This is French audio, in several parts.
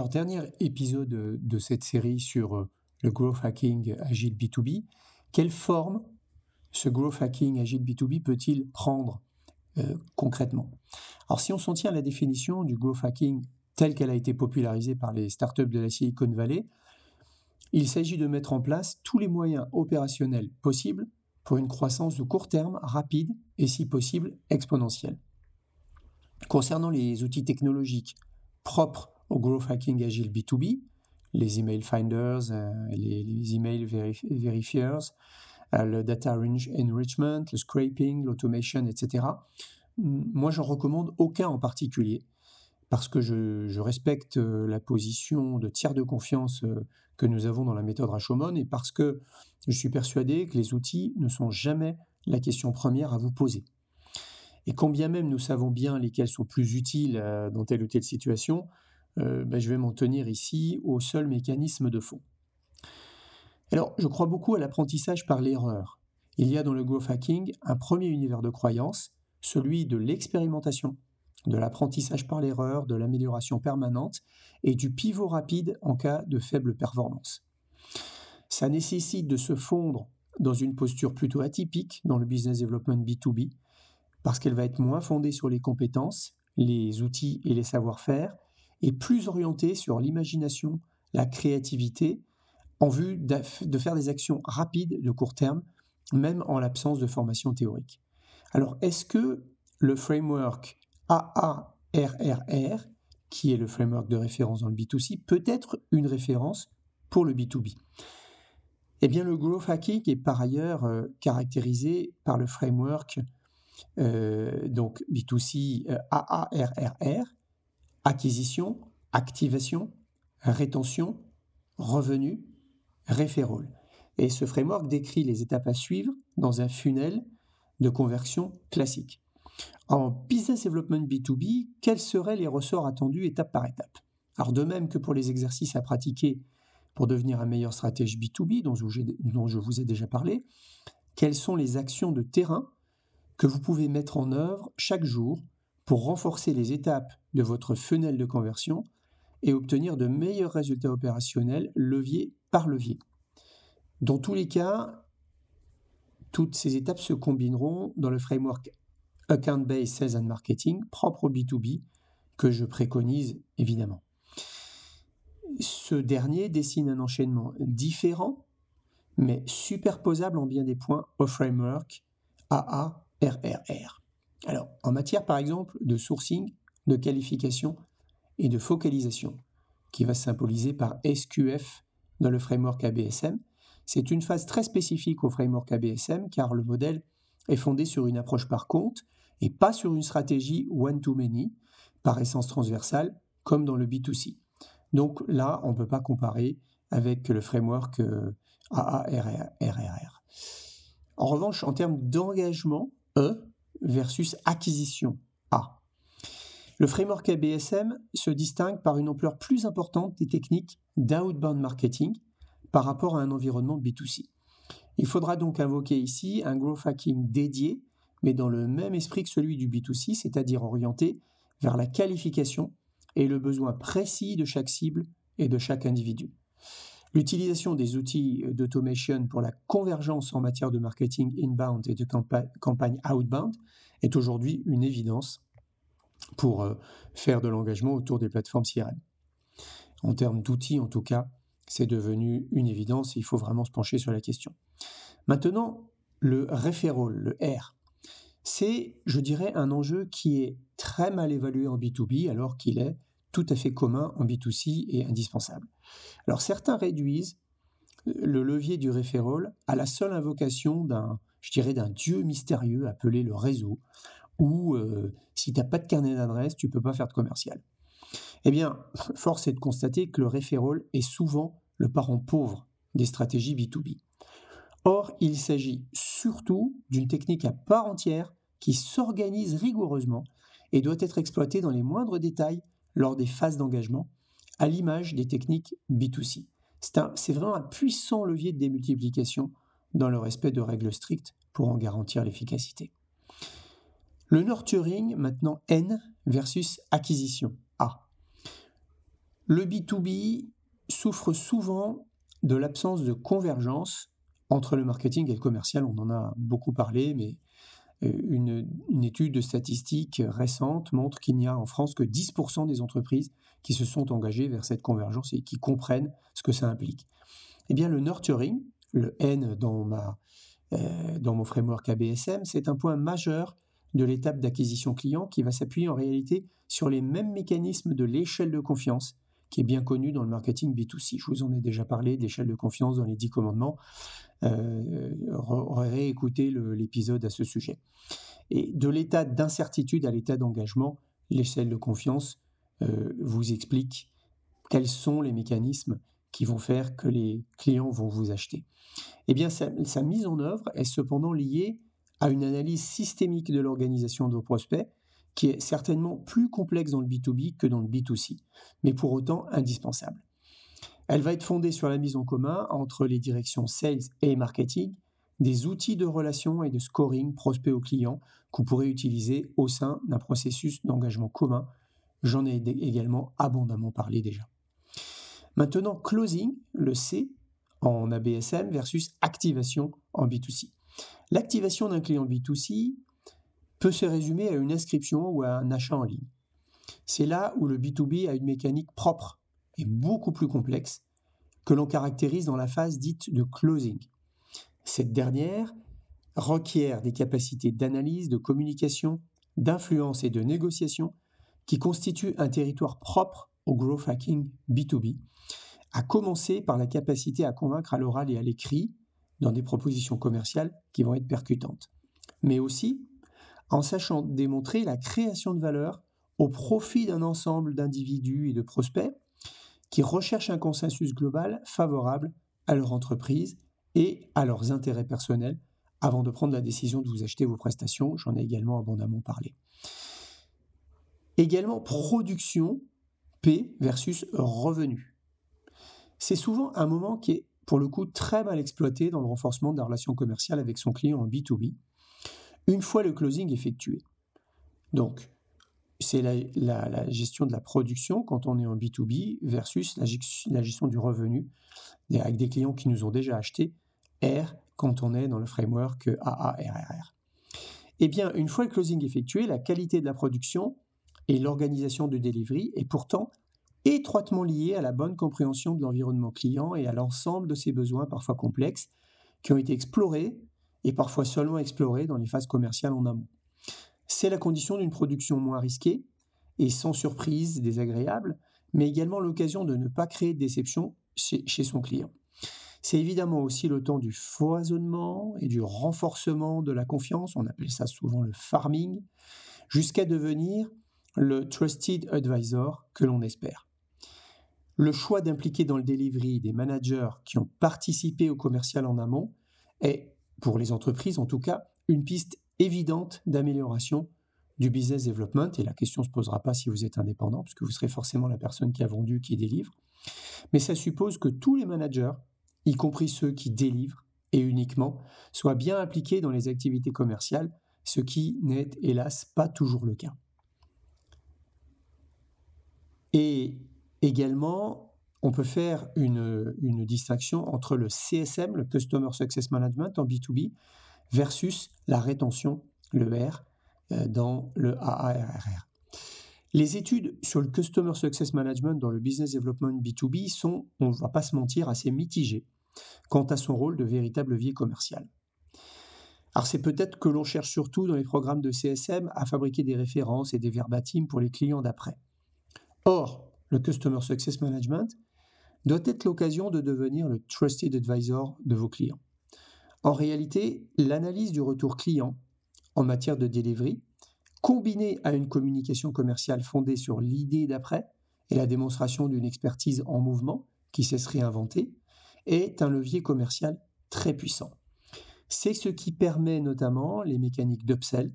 Alors, dernier épisode de cette série sur euh, le growth hacking agile B2B. Quelle forme ce growth hacking agile B2B peut-il prendre euh, concrètement? Alors, si on s'en tient à la définition du growth hacking telle qu'elle a été popularisée par les startups de la Silicon Valley, il s'agit de mettre en place tous les moyens opérationnels possibles pour une croissance de court terme rapide et si possible exponentielle. Concernant les outils technologiques propres au growth hacking agile B2B, les email finders, euh, les, email verifiers, euh, le data enrichment, le scraping, l'automation, etc. Moi, j'en recommande aucun en particulier parce que je, respecte euh, la position de tiers de confiance que nous avons dans la méthode Rashomon et parce que je suis persuadé que les outils ne sont jamais la question première à vous poser. Et quand bien même nous savons bien lesquels sont plus utiles dans telle ou telle situation, euh, ben, je vais m'en tenir ici au seul mécanisme de fond. Alors, je crois beaucoup à l'apprentissage par l'erreur. Il y a dans le growth hacking un premier univers de croyance, celui de l'expérimentation, de l'apprentissage par l'erreur, de l'amélioration permanente et du pivot rapide en cas de faible performance. Ça nécessite de se fondre dans une posture plutôt atypique dans le business development B2B, parce qu'elle va être moins fondée sur les compétences, les outils et les savoir-faire, et plus orienté sur l'imagination, la créativité, en vue de faire des actions rapides de court terme, même en l'absence de formation théorique. Alors, est-ce que le framework AARRR, qui est le framework de référence dans le B2C, peut être une référence pour le B2B Eh bien, le growth hacking est par ailleurs euh, caractérisé par le framework euh, donc B2C euh, AARRR, acquisition, activation, rétention, revenu, référol. Et ce framework décrit les étapes à suivre dans un funnel de conversion classique. En business development B2B, quels seraient les ressorts attendus étape par étape? Alors de même que pour les exercices à pratiquer pour devenir un meilleur stratège B2B dont je vous ai déjà parlé, quelles sont les actions de terrain que vous pouvez mettre en œuvre chaque jour pour renforcer les étapes de votre funnel de conversion et obtenir de meilleurs résultats opérationnels levier par levier. Dans tous les cas, toutes ces étapes se combineront dans le framework Account-Based Sales and Marketing propre au B2B que je préconise évidemment. Ce dernier dessine un enchaînement différent mais superposable en bien des points au framework AARRR. Alors, en matière par exemple de sourcing, de qualification et de focalisation, qui va symboliser par SQF dans le framework ABSM, c'est une phase très spécifique au framework ABSM car le modèle est fondé sur une approche par compte et pas sur une stratégie one-to-many, par essence transversale, comme dans le B2C. Donc là, on ne peut pas comparer avec le framework euh, AARRR. En revanche, en termes d'engagement, E, versus acquisition. Le framework ABSM se distingue par une ampleur plus importante des techniques d'outbound marketing par rapport à un environnement B2C. Il faudra donc invoquer ici un growth hacking dédié, mais dans le même esprit que celui du B2C, c'est-à-dire orienté vers la qualification et le besoin précis de chaque cible et de chaque individu. L'utilisation des outils d'automation pour la convergence en matière de marketing inbound et de campagne outbound est aujourd'hui une évidence pour euh, faire de l'engagement autour des plateformes CRM. En termes d'outils, en tout cas, c'est devenu une évidence et il faut vraiment se pencher sur la question. Maintenant, le referral, le R, c'est, je dirais, un enjeu qui est très mal évalué en B2B alors qu'il est tout à fait commun en B2C et indispensable. Alors certains réduisent le levier du referral à la seule invocation d'un, je d'un dieu mystérieux appelé le réseau, ou euh, si tu n'as pas de carnet d'adresse, tu ne peux pas faire de commercial. Eh bien, force est de constater que le referral est souvent le parent pauvre des stratégies B2B. Or, il s'agit surtout d'une technique à part entière qui s'organise rigoureusement et doit être exploitée dans les moindres détails lors des phases d'engagement, à l'image des techniques B2C. C'est vraiment un puissant levier de démultiplication dans le respect de règles strictes pour en garantir l'efficacité. Le nurturing, maintenant N versus acquisition A. Le B2B souffre souvent de l'absence de convergence entre le marketing et le commercial. On en a beaucoup parlé, mais euh, une, étude statistique récente montre qu'il n'y a en France que 10% des entreprises qui se sont engagées vers cette convergence et qui comprennent ce que ça implique. Eh bien, le nurturing, le N dans, euh, dans mon framework ABSM, c'est un point majeur de l'étape d'acquisition client qui va s'appuyer en réalité sur les mêmes mécanismes de l'échelle de confiance qui est bien connue dans le marketing B2C. Je vous en ai déjà parlé d'échelle de confiance dans les 10 commandements. Euh, réécoutez l'épisode à ce sujet. Et de l'état d'incertitude à l'état d'engagement, l'échelle de confiance euh, vous explique quels sont les mécanismes qui vont faire que les clients vont vous acheter. Eh bien, sa, mise en œuvre est cependant liée à une analyse systémique de l'organisation de vos prospects, qui est certainement plus complexe dans le B2B que dans le B2C, mais pour autant indispensable. Elle va être fondée sur la mise en commun entre les directions sales et marketing des outils de relation et de scoring prospect aux clients que vous pourrez utiliser au sein d'un processus d'engagement commun. J'en ai également abondamment parlé déjà. Maintenant, closing, le C en ABSM versus activation en B2C. L'activation d'un client B2C peut se résumer à une inscription ou à un achat en ligne. C'est là où le B2B a une mécanique propre et beaucoup plus complexe que l'on caractérise dans la phase dite de closing. Cette dernière requiert des capacités d'analyse, de communication, d'influence et de négociation qui constituent un territoire propre au growth hacking B2B à commencer par la capacité à convaincre à l'oral et à l'écrit dans des propositions commerciales qui vont être percutantes, mais aussi en sachant démontrer la création de valeur au profit d'un ensemble d'individus et de prospects qui recherchent un consensus global favorable à leur entreprise et à leurs intérêts personnels avant de prendre la décision de vous acheter vos prestations. J'en ai également abondamment parlé. Également, production P versus revenu. C'est souvent un moment qui est pour le coup très mal exploité dans le renforcement de la relation commerciale avec son client en B2B, une fois le closing effectué. Donc, c'est la, gestion de la production quand on est en B2B versus la, gestion du revenu avec des clients qui nous ont déjà acheté, R quand on est dans le framework AARRR. Eh bien, une fois le closing effectué, la qualité de la production et l'organisation de delivery est pourtant étroitement lié à la bonne compréhension de l'environnement client et à l'ensemble de ses besoins parfois complexes qui ont été explorés et parfois seulement explorés dans les phases commerciales en amont. C'est la condition d'une production moins risquée et sans surprise désagréable, mais également l'occasion de ne pas créer de déception chez son client. C'est évidemment aussi le temps du foisonnement et du renforcement de la confiance, on appelle ça souvent le farming, jusqu'à devenir le trusted advisor que l'on espère. Le choix d'impliquer dans le delivery des managers qui ont participé au commercial en amont est, pour les entreprises en tout cas, une piste évidente d'amélioration du business development. Et la question ne se posera pas si vous êtes indépendant, puisque vous serez forcément la personne qui a vendu, qui délivre. Mais ça suppose que tous les managers, y compris ceux qui délivrent et uniquement, soient bien impliqués dans les activités commerciales, ce qui n'est hélas pas toujours le cas. Et Également, on peut faire une, distinction entre le CSM, le Customer Success Management en B2B, versus la rétention, le R, euh, dans le AARR. Les études sur le Customer Success Management dans le Business Development B2B sont, on ne va pas se mentir, assez mitigées quant à son rôle de véritable levier commercial. Alors c'est peut-être que l'on cherche surtout dans les programmes de CSM à fabriquer des références et des verbatims pour les clients d'après. Or, le Customer Success Management, doit être l'occasion de devenir le Trusted Advisor de vos clients. En réalité, l'analyse du retour client en matière de delivery, combinée à une communication commerciale fondée sur l'idée d'après et la démonstration d'une expertise en mouvement qui sait se réinventer, est un levier commercial très puissant. C'est ce qui permet notamment les mécaniques d'upsell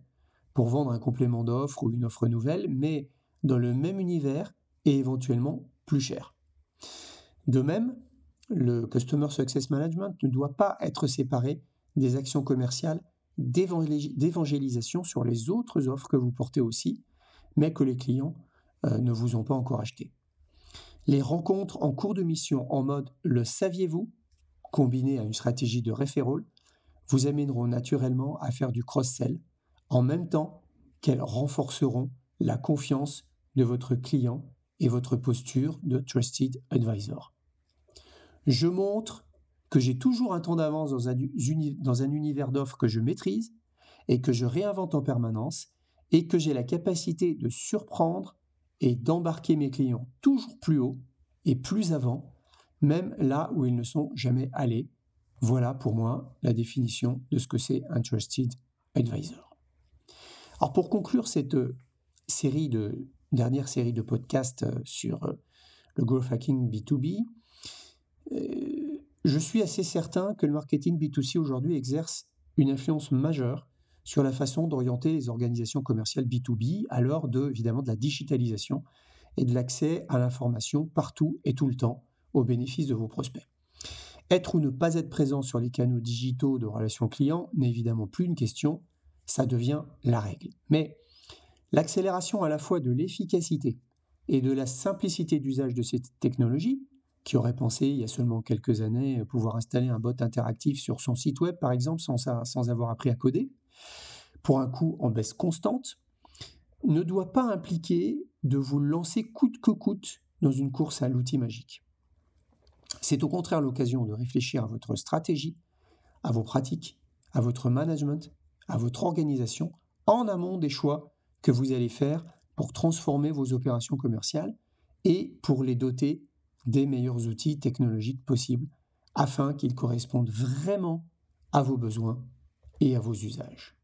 pour vendre un complément d'offre ou une offre nouvelle, mais dans le même univers et éventuellement plus cher. De même, le Customer Success Management ne doit pas être séparé des actions commerciales d'évangélisation sur les autres offres que vous portez aussi, mais que les clients euh, ne vous ont pas encore achetées. Les rencontres en cours de mission en mode le saviez-vous, combinées à une stratégie de référol, vous amèneront naturellement à faire du cross-sell, en même temps qu'elles renforceront la confiance de votre client et votre posture de Trusted Advisor. Je montre que j'ai toujours un temps d'avance dans un, dans un univers d'offres que je maîtrise et que je réinvente en permanence et que j'ai la capacité de surprendre et d'embarquer mes clients toujours plus haut et plus avant, même là où ils ne sont jamais allés. Voilà pour moi la définition de ce que c'est un Trusted Advisor. Alors pour conclure cette euh, série de dernière série de podcasts euh, sur euh, le growth hacking B2B, je suis assez certain que le marketing B2C aujourd'hui exerce une influence majeure sur la façon d'orienter les organisations commerciales B2B à l'heure de, évidemment, de la digitalisation et de l'accès à l'information partout et tout le temps au bénéfice de vos prospects. Être ou ne pas être présent sur les canaux digitaux de relations clients n'est évidemment plus une question, ça devient la règle. Mais l'accélération à la fois de l'efficacité et de la simplicité d'usage de ces technologies, qui aurait pensé il y a seulement quelques années pouvoir installer un bot interactif sur son site web par exemple sans, sans avoir appris à coder, pour un coût en baisse constante, ne doit pas impliquer de vous lancer coûte que coûte dans une course à l'outil magique. C'est au contraire l'occasion de réfléchir à votre stratégie, à vos pratiques, à votre management, à votre organisation, en amont des choix que vous allez faire pour transformer vos opérations commerciales et pour les doter des meilleurs outils technologiques possibles afin qu'ils correspondent vraiment à vos besoins et à vos usages.